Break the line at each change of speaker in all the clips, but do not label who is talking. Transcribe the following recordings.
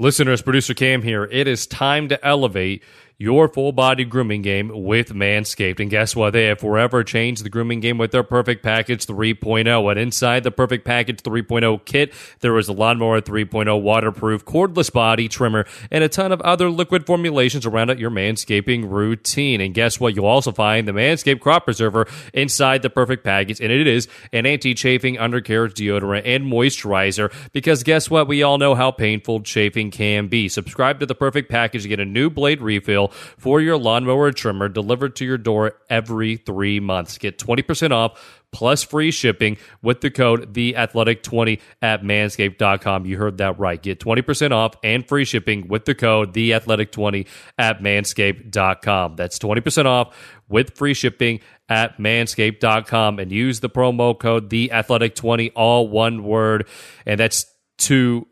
Listeners, producer Cam here. It is time to elevate your full body grooming game with Manscaped. And guess what? They have forever changed the grooming game with their Perfect Package 3.0. And inside the Perfect Package 3.0 kit, there is a Lawnmower 3.0 waterproof cordless body trimmer and a ton of other liquid formulations around your manscaping routine. And guess what? You'll also find the Manscaped Crop Preserver inside the Perfect Package. And it is an anti chafing undercarriage deodorant and moisturizer because guess what? We all know how painful chafing can be. Subscribe to the Perfect Package to get a new blade refill for your lawnmower trimmer delivered to your door every three months. Get 20% off plus free shipping with the code theathletic20 at manscaped.com. You heard that right. Get 20% off and free shipping with the code theathletic20 at manscaped.com. That's 20% off with free shipping at manscaped.com and use the promo code theathletic20 all one word and that's 20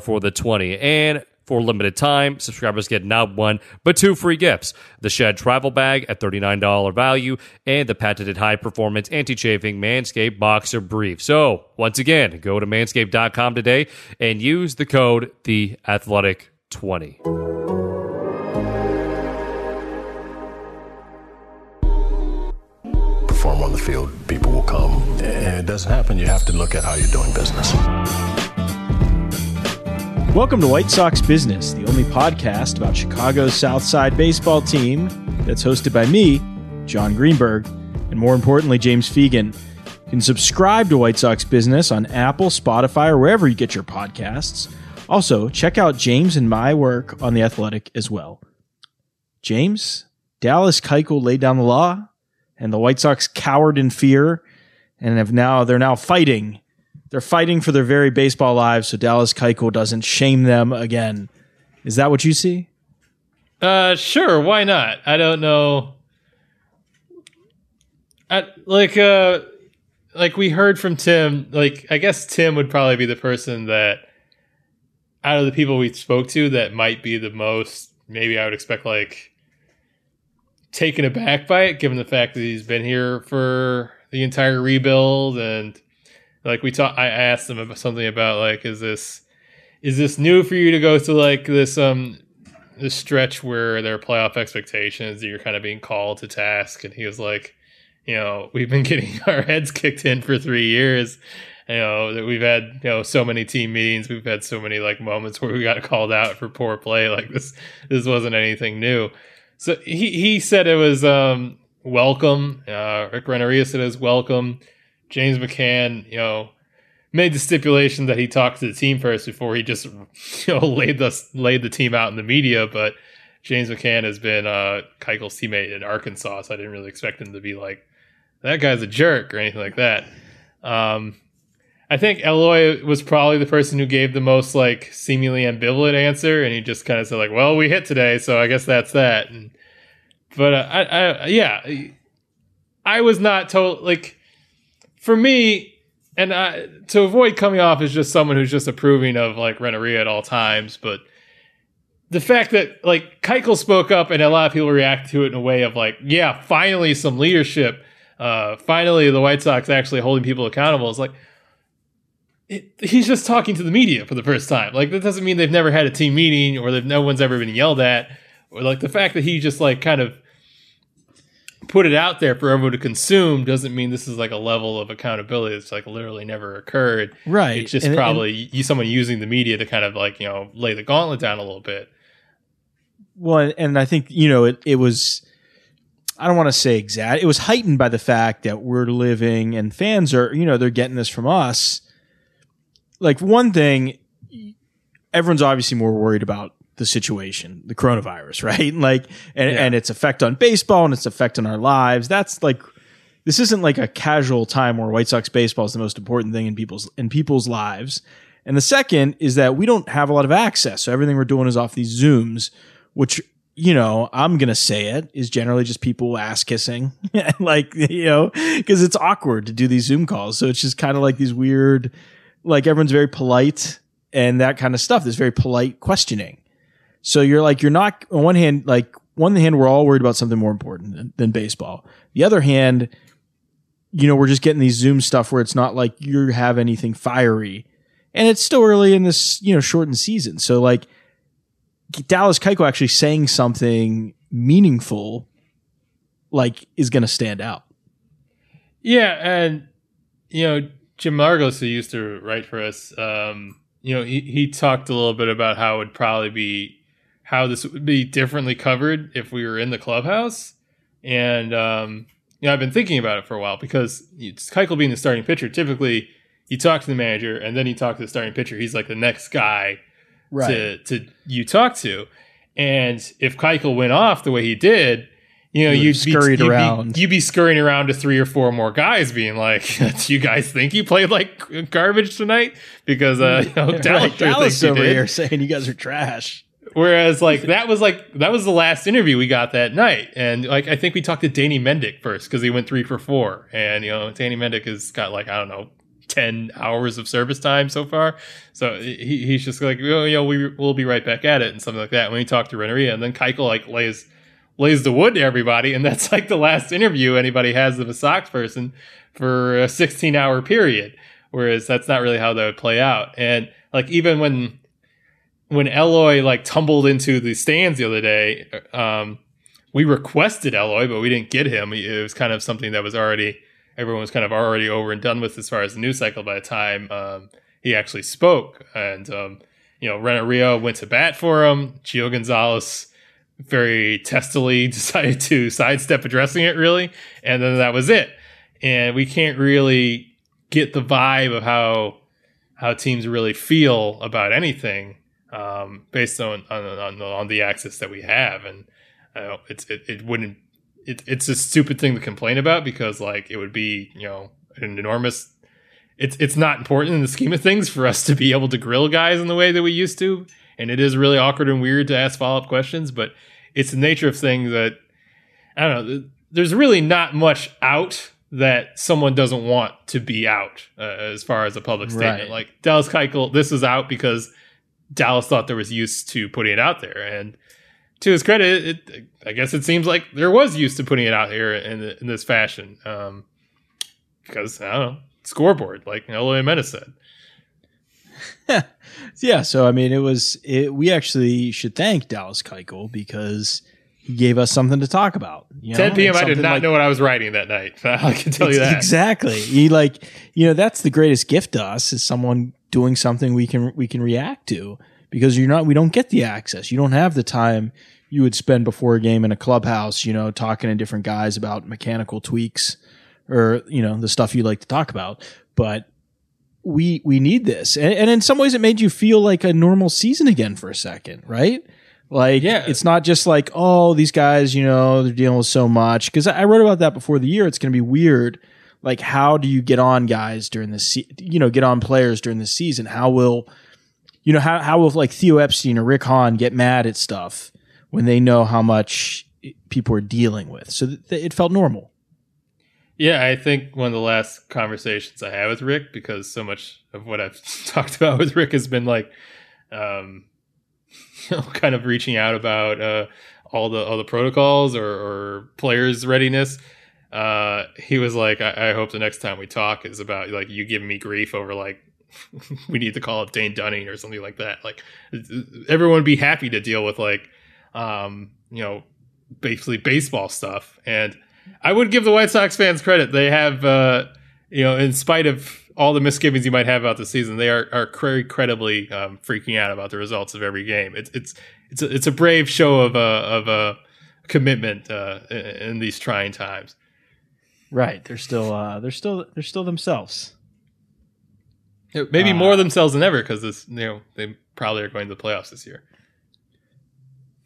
for the 20. And for limited time, subscribers get not one, but two free gifts the Shed Travel Bag at $39 value and the patented high performance anti chafing Manscaped Boxer Brief. So, once again, go to manscaped.com today and use the code The Athletic 20
Perform on the field, people will come. And it doesn't happen, you have to look at how you're doing business.
Welcome to White Sox Business, the only podcast about Chicago's South Side baseball team that's hosted by me, Jon Greenberg, and more importantly, James Fegan. You can subscribe to White Sox Business on Apple, Spotify, or wherever you get your podcasts. Also, check out James and my work on The Athletic as well. James, Dallas Keuchel laid down the law, and the White Sox cowered in fear, and have now they're now fighting they're fighting for their very baseball lives so Dallas Keuchel doesn't shame them again. Is that what you see?
Uh, sure. Why not? I don't know. I, like, uh, like we heard from Tim. Like, I guess Tim would probably be the person that, out of the people we spoke to, that might be the most. Maybe I would expect like taken aback by it, given the fact that he's been here for the entire rebuild and like we talked, I asked them about something about like, is this is this new for you to go to like this um this stretch where there are playoff expectations that you're kind of being called to task? And he was like, you know, we've been getting our heads kicked in for three years. You know that we've had you know so many team meetings, we've had so many like moments where we got called out for poor play. Like this, this wasn't anything new. So he he said it was um welcome. Uh, Rick Renteria said it was welcome James McCann, you know, made the stipulation that he talked to the team first before he just you know laid the laid the team out in the media. But James McCann has been uh, Keuchel's teammate in Arkansas, so I didn't really expect him to be like that guy's a jerk or anything like that. Um, I think Eloy was probably the person who gave the most like seemingly ambivalent answer, and he just kind of said like, "Well, we hit today, so I guess that's that." And, but uh, I, I, yeah, I was not told like for me, and I, to avoid coming off as just someone who's just approving of like Renteria at all times, but the fact that like Keuchel spoke up and a lot of people react to it in a way of like, yeah, finally some leadership. Uh, finally, the White Sox actually holding people accountable is like, it, he's just talking to the media for the first time. Like that doesn't mean they've never had a team meeting or that no one's ever been yelled at, or like the fact that he just like kind of put it out there for everyone to consume doesn't mean this is like a level of accountability that's like literally never occurred.
Right.
It's just and, probably and, someone using the media to kind of like, you know, lay the gauntlet down a little bit.
Well, and I think, you know, it, it was, I don't want to say exact, it was heightened by the fact that we're living and fans are, you know, they're getting this from us. Like one thing, everyone's obviously more worried about the situation, the coronavirus, right? Like, and, yeah. and its effect on baseball and its effect on our lives. That's like, this isn't like a casual time where White Sox baseball is the most important thing in people's in people's lives. And the second is that we don't have a lot of access, so everything we're doing is off these Zooms, which you know I'm gonna say it is generally just people ass kissing, like you know, because it's awkward to do these Zoom calls. So it's just kind of like these weird, like everyone's very polite and that kind of stuff. This very polite questioning. So you're like, you're not, on one hand, like, one hand, we're all worried about something more important than, than baseball. The other hand, you know, we're just getting these Zoom stuff where it's not like you have anything fiery. And it's still early in this, you know, shortened season. So like, Dallas Keuchel actually saying something meaningful, like is going to stand out.
Yeah, and you know Jim Margalus, who used to write for us, um, you know, he, he talked a little bit about how it would probably be how this would be differently covered if we were in the clubhouse. And um, you know, I've been thinking about it for a while because it's Keuchel being the starting pitcher. Typically, you talk to the manager and then you talk to the starting pitcher. He's like the next guy to to you talk to. And if Keuchel went off the way he did, you know,
You
you'd
scurried
be, you'd
around.
Be, you'd be scurrying around to three or four more guys, being like, "Do you guys think you played like garbage tonight?" Because uh, you know, Dallas,
Right, Dallas over here saying you guys are trash.
Whereas like that was like that was the last interview we got that night, and like I think we talked to Danny Mendick first because he went three for four, and you know Danny Mendick has got like I don't know ten hours of service time so far, so he, he's just like oh, you know we we'll be right back at it and something like that. When we talked to Renteria, and then Keuchel like lays lays the wood to everybody, and that's like the last interview anybody has of a Sox person for a sixteen hour period. Whereas that's not really how that would play out, and like even when when Eloy like tumbled into the stands the other day, um, we requested Eloy, but we didn't get him. It was kind of something that was already everyone was kind of already over and done with as far as the news cycle by the time um, he actually spoke. And um, you know, Renteria went to bat for him. Gio Gonzalez very testily decided to sidestep addressing it, really, and then that was it. And we can't really get the vibe of how how teams really feel about anything um, based on on, on on the access that we have, and uh, it's it, it wouldn't it, it's a stupid thing to complain about because like it would be you know an enormous. It's it's not important in the scheme of things for us to be able to grill guys in the way that we used to, and it is really awkward and weird to ask follow up questions. But it's the nature of things that I don't know. There's really not much out that someone doesn't want to be out uh, as far as a public statement.
Right.
Like Dallas Keuchel, this is out because Dallas thought there was use to putting it out there, and to his credit, it, I guess it seems like there was use to putting it out here in, in this fashion. Um, because I don't know, scoreboard, like Eloy Mena said.
Yeah, so I mean, it was. It, we actually should thank Dallas Keuchel because he gave us something to talk about. You know?
10 p.m. I did not
like-
know what I was writing that night. I can tell you that.
exactly. He like you know that's the greatest gift to us is someone doing something we can we can react to because you're not we don't get the access. You don't have the time you would spend before a game in a clubhouse, you know, talking to different guys about mechanical tweaks or you know the stuff you like to talk about. But we we need this, and, and in some ways, it made you feel like a normal season again for a second, right? Like,
Yeah.
it's not just like, oh, these guys, you know, they're dealing with so much. Because I I wrote about that before the year. It's going to be weird. Like, how do you get on guys during the se- you know, get on players during the season? How will, you know, how how will like Theo Epstein or Rick Hahn get mad at stuff when they know how much people are dealing with? So th- it felt normal.
Yeah, I think one of the last conversations I had with Rick, because so much of what I've talked about with Rick has been like, um, you know, kind of reaching out about uh, all the all the protocols or, or players' readiness. Uh, he was like, I, I hope the next time we talk is about like you giving me grief over like we need to call up Dane Dunning or something like that. Like everyone would be happy to deal with like um, you know basically baseball stuff and I would give the White Sox fans credit. They have, uh, you know, in spite of all the misgivings you might have about the season, they are are very credibly um, freaking out about the results of every game. It's it's it's a, it's a brave show of a of a commitment uh, in these trying times.
Right. They're still uh, they're still they're still themselves.
Maybe
Uh,
more themselves than ever because this you know they probably are going to the playoffs this year.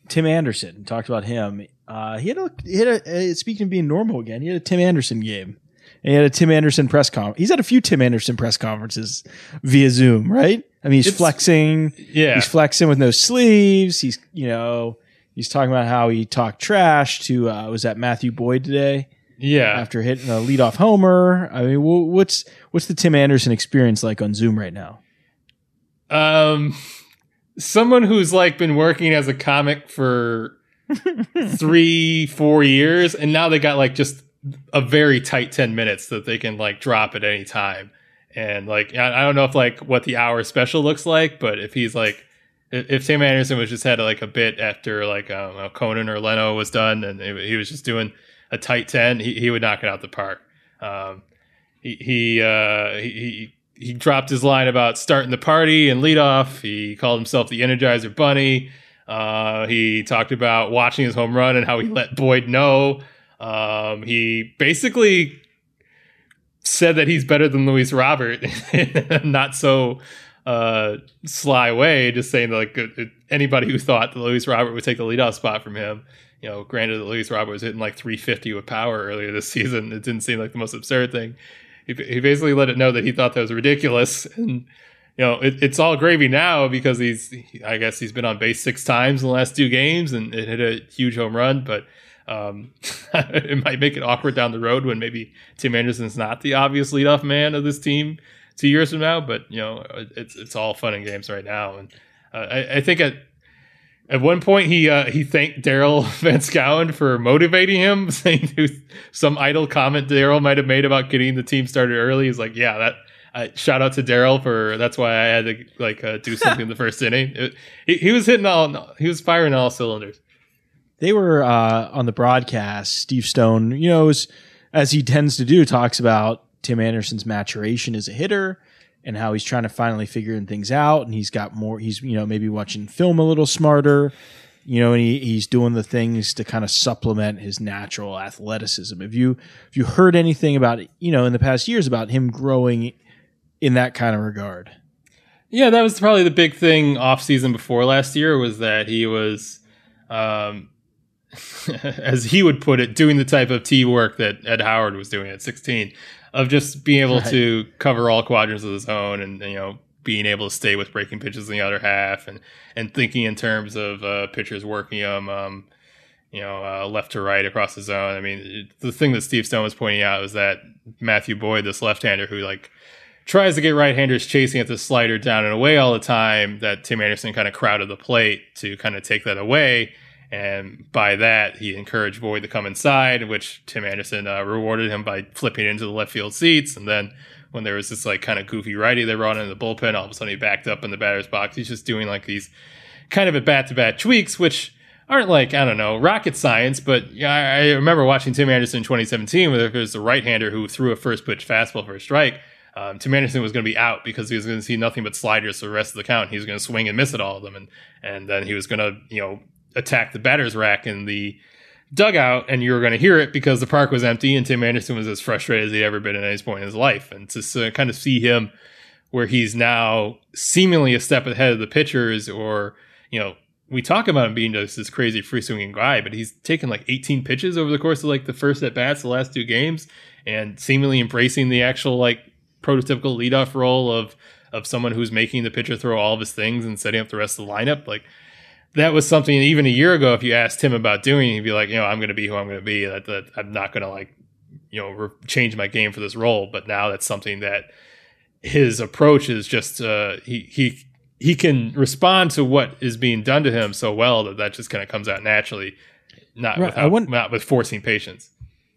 Tim Anderson talked about him. Uh, he had a he had a uh, speaking of being normal again. He had a Tim Anderson game. And he had a Tim Anderson press conference. He's had a few Tim Anderson press conferences via Zoom, right? I mean, he's
It's-
flexing.
Yeah,
He's flexing with no sleeves. He's you know he's talking about how he talked trash to uh, was that Matthew Boyd today
yeah.
after hitting a leadoff homer. I mean, what's what's the Tim Anderson experience like on Zoom right now?
Um, someone who's like been working as a comic for three, four years, and now they got like just a very tight ten minutes that they can like drop at any time. And like, I don't know if like what the hour special looks like, but if he's like, if Tim Anderson was just had like a bit after like I Conan or Leno was done, and he was just doing a tight ten, he, he would knock it out the park. Um, he he, uh, he he dropped his line about starting the party and lead off. He called himself the Energizer Bunny. Uh, he talked about watching his home run and how he let Boyd know. Um, he basically said that he's better than Luis Robert, not so uh, sly way, just saying that, like anybody who thought that Luis Robert would take the leadoff spot from him. You know, granted that Luis Robert was hitting like 350 with power earlier this season. It didn't seem like the most absurd thing. He, he basically let it know that he thought that was ridiculous, and you know, it, it's all gravy now because he's, I guess he's been on base six times in the last two games and it hit a huge home run, but um, it might make it awkward down the road when maybe Tim Anderson's not the obvious leadoff man of this team two years from now. But you know, it's it's all fun and games right now, and uh, I, I think at at one point he uh, he thanked Daryl Van Schouwen for motivating him, saying some idle comment Daryl might have made about getting the team started early. He's like, yeah, that. Uh, shout out to Daryl for that's why I had to like uh, do something in the first inning. It, he, he was hitting all he was firing all cylinders.
They were uh, on the broadcast. Steve Stone, you know, was, as he tends to do, talks about Tim Anderson's maturation as a hitter and how he's trying to finally figuring things out. And he's got more. He's you know maybe watching film a little smarter. You know, and he, he's doing the things to kind of supplement his natural athleticism. Have you have you heard anything about you know in the past years about him growing in that kind of regard?
Yeah, that was probably the big thing off season before last year was that he was, um, as he would put it, doing the type of T work that Ed Howard was doing at 16, of just being able
Right.
to cover all quadrants of the zone and you know being able to stay with breaking pitches in the other half and and thinking in terms of uh, pitchers working them. Um, you know, uh, left to right across the zone. I mean, it, the thing that Steve Stone was pointing out was that Matthew Boyd, this left-hander who like tries to get right-handers chasing at the slider down and away all the time, that Tim Anderson kind of crowded the plate to kind of take that away. And by that, he encouraged Boyd to come inside, which Tim Anderson uh, rewarded him by flipping into the left field seats. And then when there was this like kind of goofy righty they brought in the bullpen, all of a sudden he backed up in the batter's box. He's just doing like these kind of at bat to bat tweaks, which aren't like I don't know rocket science, but yeah, I, remember watching Tim Anderson in 2017, where there was the right hander who threw a first pitch fastball for a strike. Um, Tim Anderson was going to be out because he was going to see nothing but sliders for the rest of the count. He was going to swing and miss at all of them, and and then he was going to you know attack the batter's rack in the dugout, and you were going to hear it because the park was empty, and Tim Anderson was as frustrated as he'd ever been at any point in his life, and to kind of see him where he's now seemingly a step ahead of the pitchers, or you know we talk about him being just this crazy free swinging guy, but he's taken like 18 pitches over the course of like the first at bats, the last two games, and seemingly embracing the actual like prototypical leadoff role of of someone who's making the pitcher throw all of his things and setting up the rest of the lineup. Like that was something even a year ago, if you asked him about doing, he'd be like, you know, I'm going to be who I'm going to be. That, that I'm not going to like, you know, re- change my game for this role. But now that's something that his approach is just uh, he he he can respond to what is being done to him so well that that just kind of comes out naturally, not
Right, I
without,
wouldn't-
not with forcing patience.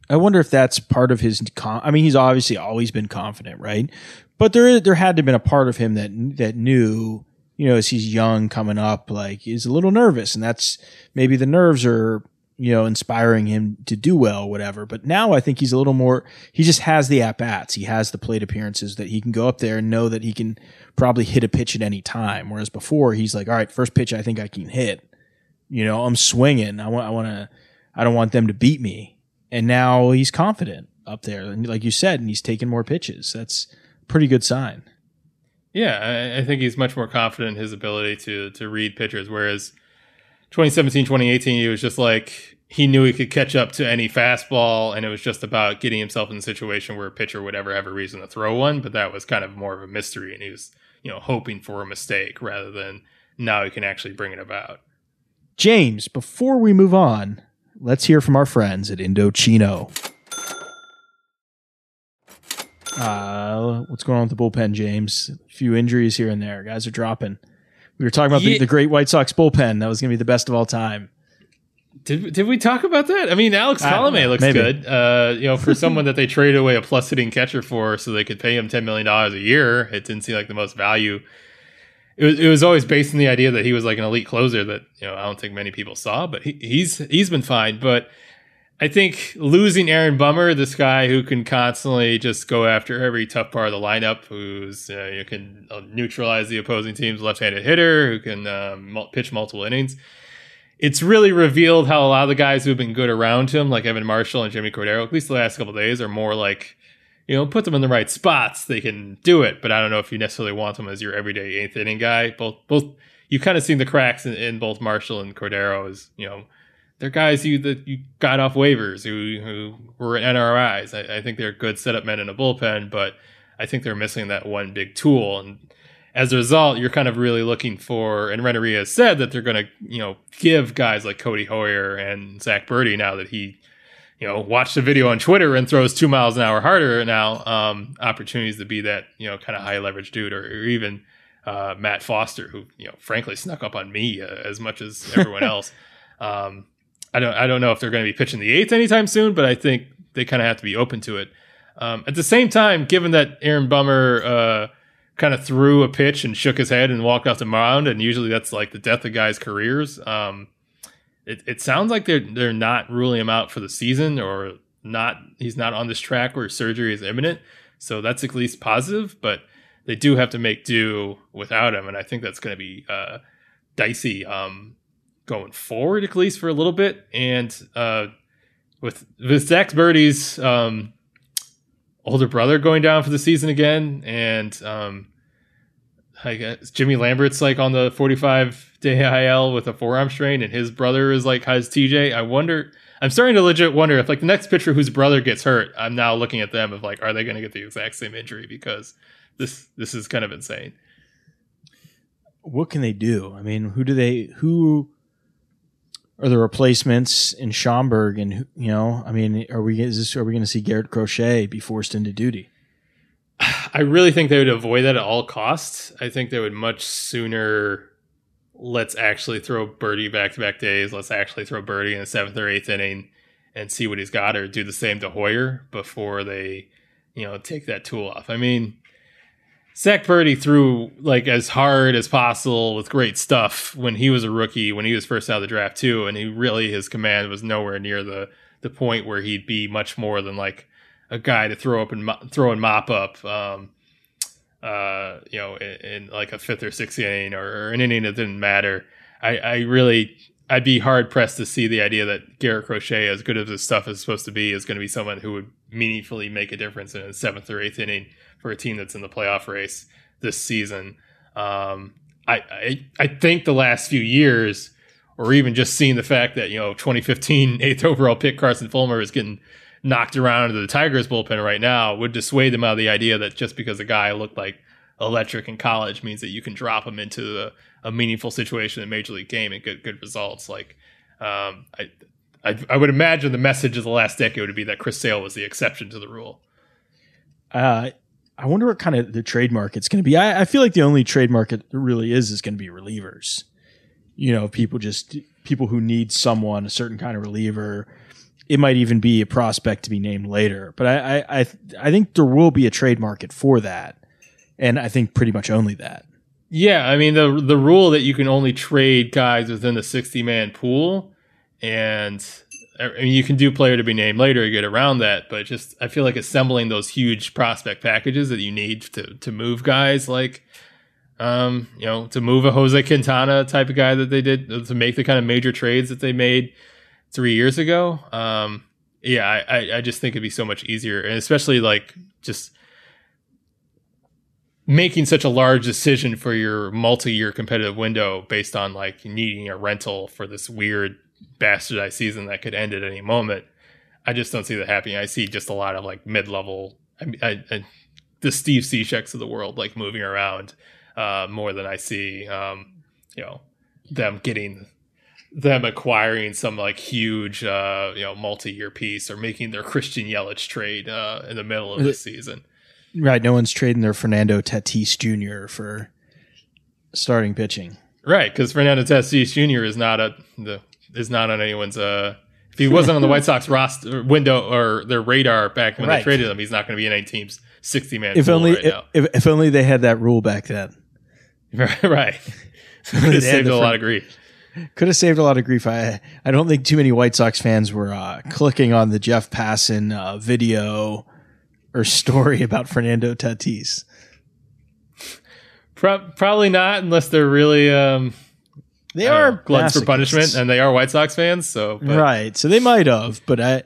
I wonder if that's part of his. Con- I mean, he's obviously always been confident, right? But there, there had to have been a part of him that that knew, you know, as he's young coming up, like he's a little nervous, and that's maybe the nerves are, you know, inspiring him to do well, whatever. But now I think he's a little more. He just has the at bats. He has the plate appearances that he can go up there and know that he can probably hit a pitch at any time. Whereas before, he's like, all right, first pitch, I think I can hit. You know, I'm swinging. I want. I want to. I don't want them to beat me and now he's confident up there, and like you said, and he's taking more pitches. That's a pretty good sign.
Yeah, I, I think he's much more confident in his ability to to read pitchers. Whereas 2017, 2018, he was just like he knew he could catch up to any fastball, and it was just about getting himself in a situation where a pitcher would ever have a reason to throw one. But that was kind of more of a mystery, and he was you know hoping for a mistake rather than now he can actually bring it about.
James, before we move on, let's hear from our friends at Indochino. Uh, what's going on with the bullpen, James? A few injuries here and there. Guys are dropping. We were talking about the,
Yeah.
the great White Sox bullpen. That was going to be the best of all time.
Did, did we talk about that? I mean, Alex
I
Colomé looks
Maybe.
good. Uh, you know, for someone that they traded away a plus hitting catcher for, so they could pay him ten million dollars a year. It didn't seem like the most value it was, it was always based on the idea that he was like an elite closer that you know I don't think many people saw, but he, he's he's been fine. But I think losing Aaron Bummer, this guy who can constantly just go after every tough part of the lineup, who's uh, you can uh, neutralize the opposing team's left-handed hitter, who can um, pitch multiple innings. It's really revealed how a lot of the guys who've been good around him, like Evan Marshall and Jimmy Cordero, at least the last couple days, are more like you know, put them in the right spots, they can do it. But I don't know if you necessarily want them as your everyday eighth inning guy. Both, both, you've kind of seen the cracks in, in both Marshall and Cordero. As you know, they're guys you that you got off waivers who who were NRIs. I, I think they're good setup men in a bullpen, but I think they're missing that one big tool. And as a result, you're kind of really looking for. And Renteria has said that they're going to you know give guys like Codi Heuer and Zack Burdi now that he you know, watch the video on Twitter and throws two miles an hour harder now, um, opportunities to be that, you know, kind of high leverage dude or, or even uh, Matt Foster, who, you know, frankly snuck up on me uh, as much as everyone else. Um, I don't, I don't know if they're going to be pitching the eighth anytime soon, but I think they kind of have to be open to it. Um, at the same time, given that Aaron Bummer uh, kind of threw a pitch and shook his head and walked off the mound, and usually that's like the death of guys' careers. Um, it, it sounds like they're they're not ruling him out for the season or not he's not on this track where surgery is imminent. So that's at least positive, but they do have to make do without him, and I think that's going to be uh, dicey um, going forward, at least for a little bit. And uh, with with Zack Burdi's um, older brother going down for the season again, and um, I guess Jimmy Lambert's like on the 45 day IL with a forearm strain, and his brother is like has TJ. I wonder. I'm starting to legit wonder if like the next pitcher whose brother gets hurt, I'm now looking at them of like, are they going to get the exact same injury? Because this this is kind of insane.
What can they do? I mean, who do they who are the replacements in Schaumburg? And you know, I mean, are we is this are we going to see Garrett Crochet be forced into duty?
I really think they would avoid that at all costs. I think they would much sooner let's actually throw Burdi back to back days. Let's actually throw Burdi in the seventh or eighth inning and see what he's got, or do the same to Heuer before they, you know, take that tool off. I mean, Zack Burdi threw like as hard as possible with great stuff when he was a rookie, when he was first out of the draft too, and he really his command was nowhere near the the point where he'd be much more than like a guy to throw up and mo- throw and mop up. Um, uh, you know, in, in, like a fifth or sixth inning or, or, an inning that didn't matter. I, I really, I'd be hard pressed to see the idea that Garrett Crochet, as good as his stuff is supposed to be, is going to be someone who would meaningfully make a difference in a seventh or eighth inning for a team that's in the playoff race this season. Um, I, I, I think the last few years, or even just seeing the fact that you know 2015 eighth overall pick Carson Fulmer is getting knocked around into the Tigers bullpen right now would dissuade them out of the idea that just because a guy looked like electric in college means that you can drop him into the, a meaningful situation in a major league game and get good results. Like, um, I, I, I, would imagine the message of the last decade would be that Chris Sale was the exception to the rule.
Uh, I wonder what kind of the trade market's going to be. I, I feel like the only trade market really is is going to be relievers. You know, people just people who need someone, a certain kind of reliever it might even be a prospect to be named later. But I, I, I, I think there will be a trade market for that, and I think pretty much only that.
Yeah, I mean the the rule that you can only trade guys within the sixty man pool, and I mean you can do player to be named later to get around that. But just I feel like assembling those huge prospect packages that you need to to move guys like. Um, you know, to move a Jose Quintana type of guy that they did to make the kind of major trades that they made three years ago. Um, yeah, I, I just think it'd be so much easier, and especially like just making such a large decision for your multi-year competitive window based on like needing a rental for this weird bastardized season that could end at any moment. I just don't see that happening. I see just a lot of like mid-level, I, I, I the Steve Cisheks of the world like moving around uh, more than I see, um, you know, them getting them acquiring some like huge uh you know multi-year piece or making their Christian Yelich trade uh in the middle of the season.
Right, no one's trading their Fernando Tatis Jr. for starting pitching.
Right, because Fernando Tatis Jr. is not a the is not on anyone's uh if he wasn't on the White Sox roster window or their radar back when right. they traded him, he's not going to be in any team's sixty man.
If only
right
if, if only they had that rule back then.
right. right. it saved a lot of grief.
Could have saved a lot of grief. I I don't think too many White Sox fans were uh, clicking on the Jeff Passan uh, video or story about Fernando Tatis.
Pro- probably not, unless they're really um,
They are
know, gluttons for punishment, and they are White Sox fans. So, but
right. So they might have, but I.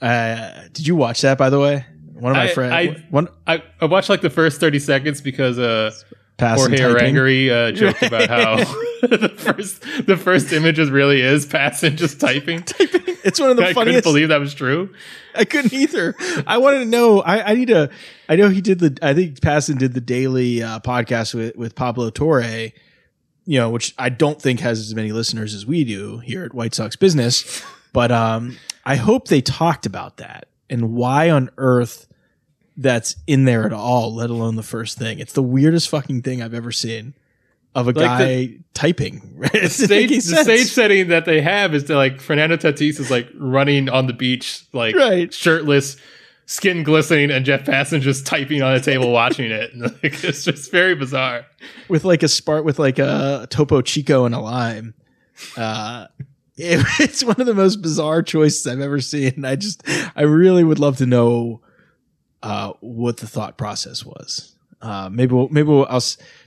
Uh, did you watch that by the way? One of my
I-
friends,
I-
one
I, I watched like the first thirty seconds because uh,
Passan
Jorge
typing.
Arangure uh, joked about how the first the first image is really is Passan just typing. typing.
It's one of the
I couldn't
funniest.
believe that was true.
I couldn't either. I wanted to know. I, I need to. I know he did the. I think Passan did the daily uh, podcast with with Pablo Torre. You know, which I don't think has as many listeners as we do here at White Sox Business. But um, I hope they talked about that and why on earth that's in there at all. Let alone the first thing. It's the weirdest fucking thing I've ever seen of a
Like
guy
the-
typing. It
The stage, the stage setting that they have is that like Fernando Tatis is like running on the beach, like
Right.
shirtless, skin glistening, and Jeff Passan just typing on a table watching it. And, like, it's just very bizarre.
with like a spark with like a topo chico and a lime. Uh it- it's one of the most bizarre choices i've ever seen. I just i really would love to know uh what the thought process was. Uh maybe we'll maybe we'll I'll,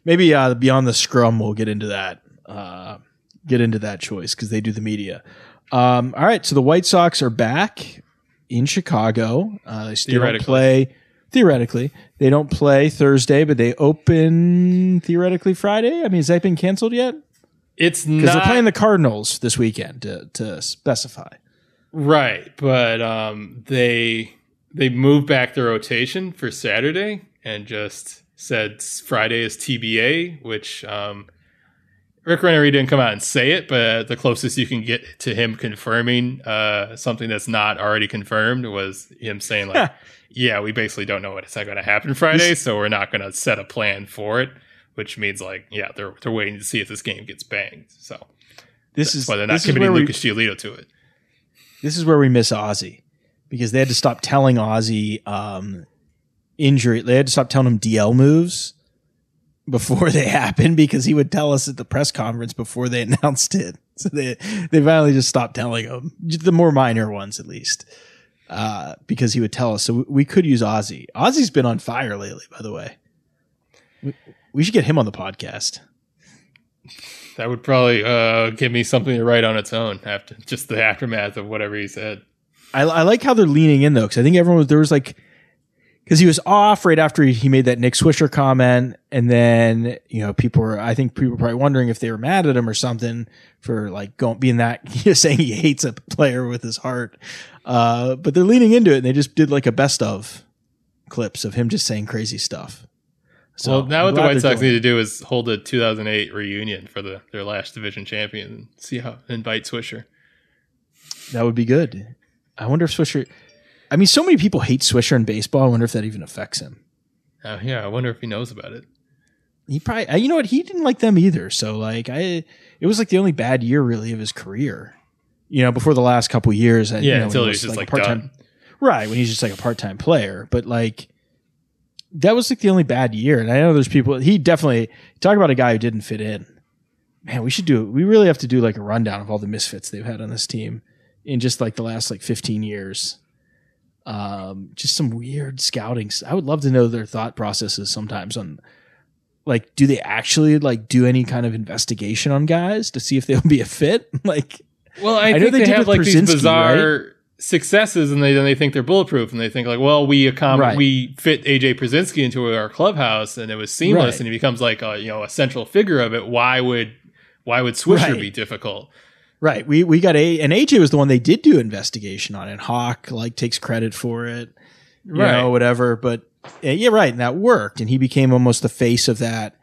maybe uh beyond the scrum we'll get into that uh get into that choice because they do the media. Um all right so the white sox are back in chicago. Uh they still don't play theoretically they don't play thursday but they open theoretically friday. I mean has that been canceled yet?
It's
because they're playing the cardinals this weekend to, to specify.
Right, but um, they they moved back the rotation for Saturday and just said Friday is TBA, which um, Rick Rennery didn't come out and say it, but the closest you can get to him confirming uh, something that's not already confirmed was him saying like, "Yeah, we basically don't know what's going to happen Friday, so we're not going to set a plan for it." Which means like, yeah, they're they're waiting to see if this game gets banged. So
this is
why they're not committing
we,
Lucas Giolito to it.
this is where we miss Ozzie because they had to stop telling Ozzie um, injury. They had to stop telling him DL moves before they happened because he would tell us at the press conference before they announced it. So they they finally just stopped telling him the more minor ones at least uh, because he would tell us. So we, could use Ozzie. Ozzie's been on fire lately, by the way. We, we should get him on the podcast.
That would probably uh, give me something to write on its own after just the aftermath of whatever he said.
I, I like how they're leaning in though, because I think everyone was there was like because he was off right after he, he made that Nick Swisher comment, and then you know people were I think people were probably wondering if they were mad at him or something for like going being that saying he hates a player with his heart. Uh, but they're leaning into it, and they just did like a best of clips of him just saying crazy stuff. So
well, now
I'm
what the White Sox need to do is hold a 2008 reunion for the their last division champion and see how invite Swisher.
that would be good. I wonder if Swisher. I mean, so many people hate Swisher in baseball. I wonder if that even affects him.
Uh, yeah, I wonder if he knows about it.
he probably uh, you know what he didn't like them either so like i it was like the only bad year really of his career you know before the last couple years and,
Yeah,
you know,
until
he
he's
was,
just,
a
like,
part-time
done.
right when he's just like a part-time player but like that was like the only bad year and i know there's people he definitely talk about a guy who didn't fit in man we should do we really have to do like a rundown of all the misfits they've had on this team in just like the last like 15 years um just some weird scouting i would love to know their thought processes sometimes on like do they actually like do any kind of investigation on guys to see if they'll be a fit like
Well, I,
I know they
they, have like these bizarre successes, and they then they think they're bulletproof, and they think like, well, we accom-
Right.
we fit AJ Pierzynski into our clubhouse, and it was seamless,
Right.
and he becomes like a you know a central figure of it. Why would why would Swisher
Right.
be difficult?
Right we we got a and aj was the one they did do investigation on and hawk like takes credit for it you
Right.
know whatever but uh, yeah right and that worked and he became almost the face of that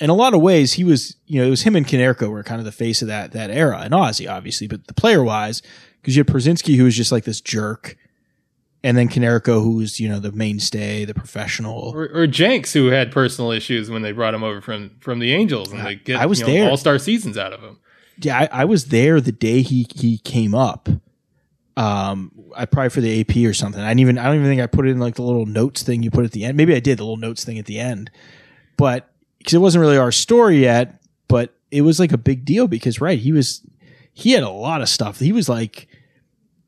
in a lot of ways he was you know it was him and Konerko were kind of the face of that that era and Ozzie obviously but the player wise because you had Pierzynski who was just like this jerk and then Konerko who was you know the mainstay the professional
Or, or Jenks, who had personal issues when they brought him over from from the Angels, and they get
I was
you know,
there.
all star seasons out of him.
Yeah, I, I was there the day he he came up. Um, I probably for the AP or something. I didn't even I don't even think I put it in like the little notes thing you put at the end. Maybe I did the little notes thing at the end, but because it wasn't really our story yet, but it was like a big deal because right, he was he had a lot of stuff. He was like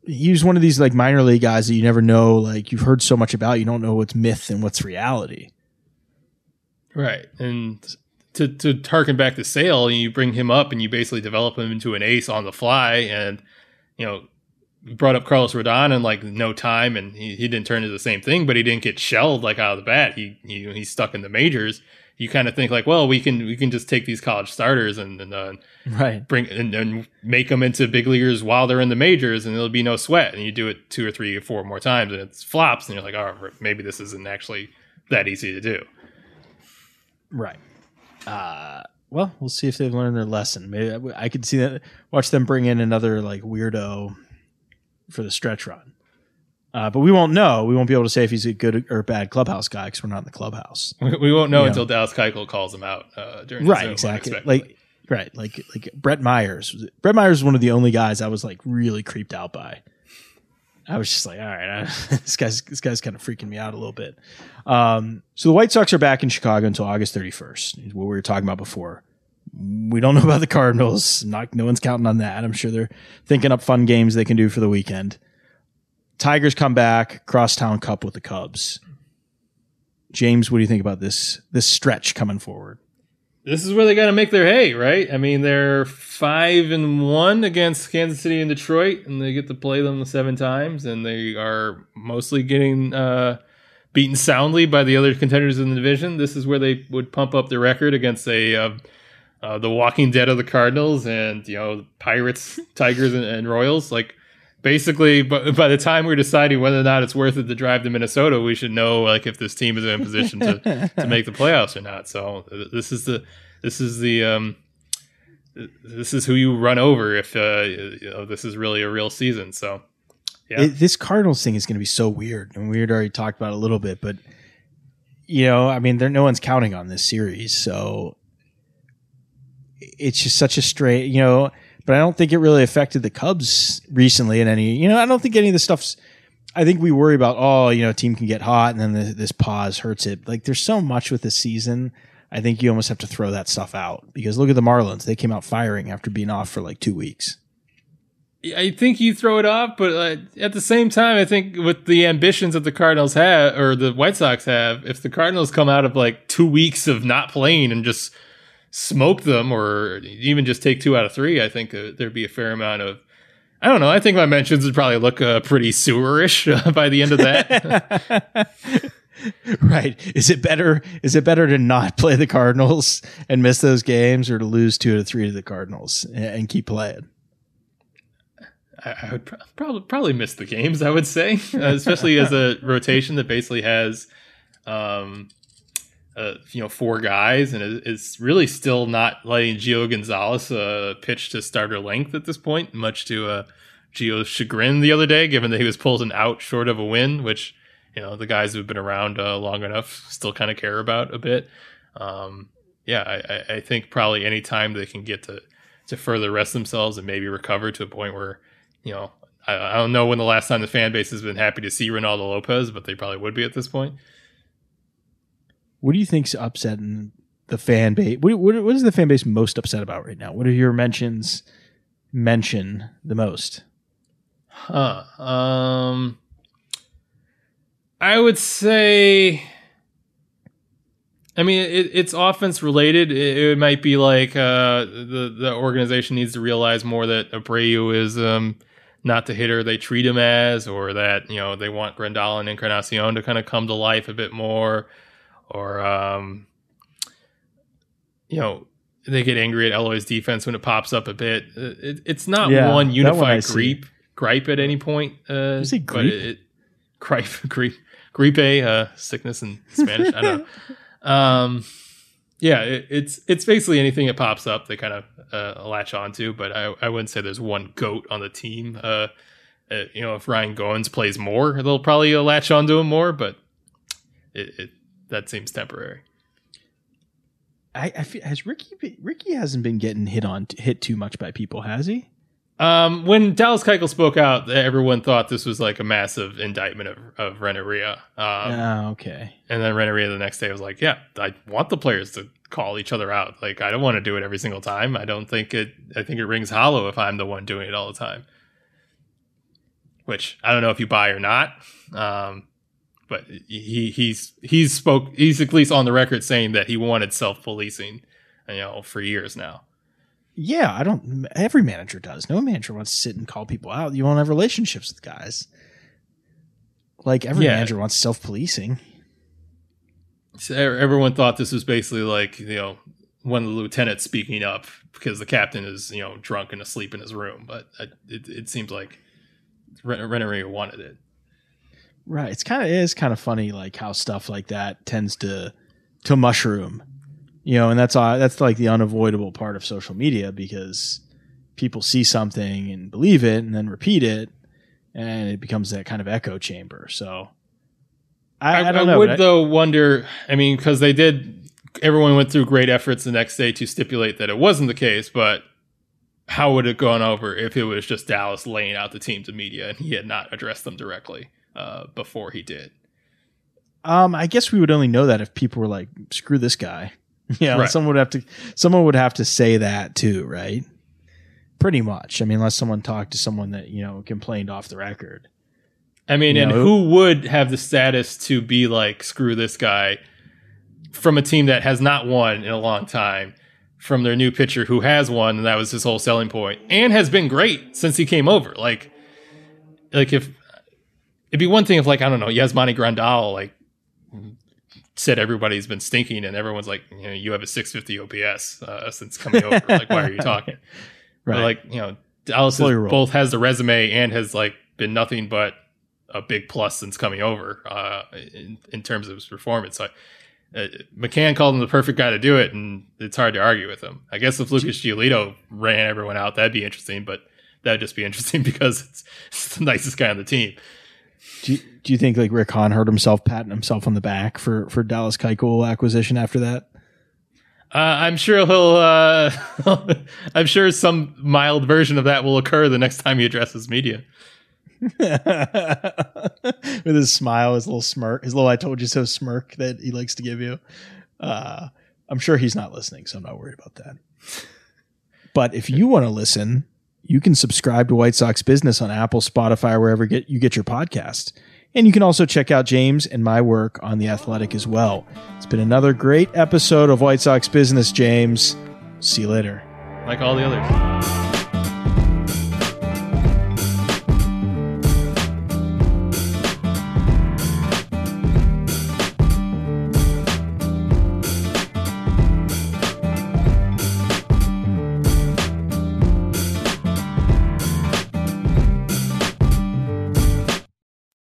he was one of these like minor league guys that you never know. Like you've heard so much about, you don't know what's myth and what's reality.
Right. And to to harken back to Sale, and you bring him up and you basically develop him into an ace on the fly. And you know, brought up Carlos Rodon in like no time, and he, he didn't turn into the same thing, but he didn't get shelled like out of the bat. He, he he's stuck in the majors. You kind of think like, well, we can we can just take these college starters and, and uh,
Right.
bring and, and make them into big leaguers while they're in the majors, and there'll be no sweat. And you do it two or three or four more times, and it flops, and you're like, oh, maybe this isn't actually that easy to do.
Right. Uh, well, we'll see if they've learned their lesson. Maybe I, I could see that. Watch them bring in another like weirdo for the stretch run. Uh, but we won't know. We won't be able to say if he's a good or bad clubhouse guy because we're not in the clubhouse.
We, we won't know
Yeah.
until Dallas Keuchel calls him out uh, during
Right. Exactly. Like right. Like like Brett Myers. Brett Myers is one of the only guys I was like really creeped out by. I was just like, all right, this guy's this guy's kind of freaking me out a little bit. Um, so the White Sox are back in Chicago until August 31st. Is what we were talking about before. We don't know about the Cardinals. Not no one's counting on that. I'm sure they're thinking up fun games they can do for the weekend. Tigers come back, crosstown cup with the Cubs. James, what do you think about this this stretch coming forward?
This is where they got to make their hay, right? I mean, they're five and one against Kansas City and Detroit, and they get to play them seven times, and they are mostly getting uh, beaten soundly by the other contenders in the division. This is where they would pump up their record against a uh, uh, the Walking Dead of the Cardinals and you know Pirates, Tigers, and, and Royals. Like basically, by, by the time we're deciding whether or not it's worth it to drive to Minnesota, we should know like if this team is in a position to, to make the playoffs or not. So this is the this is the um, this is who you run over if uh, you know, this is really a real season. So yeah,
It, this Cardinals thing is going to be so weird, and we had already talked about it a little bit, but you know, I mean, there no one's counting on this series, so it's just such a straight, you know. But I don't think it really affected the Cubs recently in any, you know. I don't think any of the stuff's. I think we worry about, oh, you know, a team can get hot, and then the, this pause hurts it. Like, there's so much with this season. I think you almost have to throw that stuff out because look at the Marlins; they came out firing after being off for like two weeks.
I think you throw it off, but uh, at the same time, I think with the ambitions that the Cardinals have or the White Sox have, if the Cardinals come out of like two weeks of not playing and just smoke them, or even just take two out of three, I think uh, there'd be a fair amount of. I don't know. I think my mentions would probably look uh, pretty sewerish uh, by the end of that.
Right. Is it better is it better to not play the Cardinals and miss those games or to lose two to three to the Cardinals and, and keep playing?
I, I would pro- probably probably miss the games. I would say, uh, especially as a rotation that basically has, um, uh, you know, four guys, and it- it's really still not letting Gio Gonzalez uh, pitch to starter length at this point, much to uh, Gio's chagrin the other day, given that he was pulled an out short of a win, which you know the guys who've been around uh, long enough still kind of care about a bit. Um, yeah, I, I- I think probably any time they can get to to further rest themselves and maybe recover to a point where you know, I, I don't know when the last time the fan base has been happy to see Reynaldo Lopez, but they probably would be at this point.
What do you think's upsetting the fan base? What, what, what is the fan base most upset about right now? What are your mentions mention the most?
Huh. Um, I would say. I mean, it, it's offense related. It, it might be like uh, the the organization needs to realize more that Abreu is um, not the hitter they treat him as, or that you know they want Grandal and Encarnacion to kind of come to life a bit more, or um, you know they get angry at Eloy's defense when it pops up a bit. It, it's not
Yeah,
one
one
unified
see.
gripe gripe at any point. Uh,
you say gripe?
It, gripe, gripe, gripe, uh, sickness in Spanish. I don't know. Um, yeah, it, it's it's basically anything that pops up they kind of uh, latch onto. But I, I wouldn't say there's one goat on the team. Uh, uh, you know, if Ryan Goins plays more, they'll probably uh, latch onto him more. But it, it that seems temporary.
I, I feel, has Ricky been, Ricky hasn't been getting hit on hit too much by people, has he?
Um, when Dallas Keuchel spoke out, everyone thought this was like a massive indictment of, of Renteria. Um,
oh, okay.
And then Renteria the next day was like, "Yeah, I want the players to call each other out. Like I don't want to do it every single time. I don't think it. I think it rings hollow if I'm the one doing it all the time. Which I don't know if you buy or not. Um, but he he's he's spoke he's at least on the record saying that he wanted self policing, you know, for years now.
Yeah, I don't. Every manager does. No manager wants to sit and call people out. You want to have relationships with guys. Like every
Yeah.
manager wants self policing.
So everyone thought this was basically like you know one of the lieutenants speaking up because the captain is you know drunk and asleep in his room. But uh, it it seems like Ren- Renteria wanted it.
Right. It's kind of it is kind of funny, like how stuff like that tends to to mushroom, you know, and that's all. That's like the unavoidable part of social media because people see something and believe it and then repeat it, and it becomes that kind of echo chamber. So I, I, don't know.
would
I-
though wonder. I mean, because they did. Everyone went through great efforts the next day to stipulate that it wasn't the case, but how would it gone over if it was just Dallas laying out the team to media and he had not addressed them directly uh, before he did?
Um, I guess we would only know that if people were like, "Screw this guy." Yeah,
Right.
someone would have to. Someone would have to say that too, right? Pretty much. I mean, unless someone talked to someone that you know complained off the record.
I mean,
You
and
know,
who would have the status to be like, screw this guy from a team that has not won in a long time, from their new pitcher who has won, and that was his whole selling point, and has been great since he came over. Like, like if it'd be one thing if like I don't know, Yasmani Grandal like said everybody's been stinking, and everyone's like, you know, you have a 650 OPS uh, since coming over. like, why are you talking?
Right.
But like you know, Dallas both has the resume and has like been nothing but a big plus since coming over uh, in, in terms of his performance. So uh, McCann called him the perfect guy to do it, and it's hard to argue with him. I guess if Lucas Giolito ran everyone out, that'd be interesting, but that'd just be interesting because it's, it's the nicest guy on the team.
Do you, do you think like Rick Hahn hurt himself patting himself on the back for for Dallas Keuchel acquisition after that?
Uh, I'm sure he'll. Uh, I'm sure some mild version of that will occur the next time he addresses media.
With his smile, his little smirk, his little "I told you so" smirk that he likes to give you. Uh, I'm sure he's not listening, so I'm not worried about that. But if you want to listen, you can subscribe to White Sox Business on Apple, Spotify, wherever get you get your podcast. And you can also check out James and my work on The Athletic as well. It's been another great episode of White Sox Business, James. See you later.
like all the others.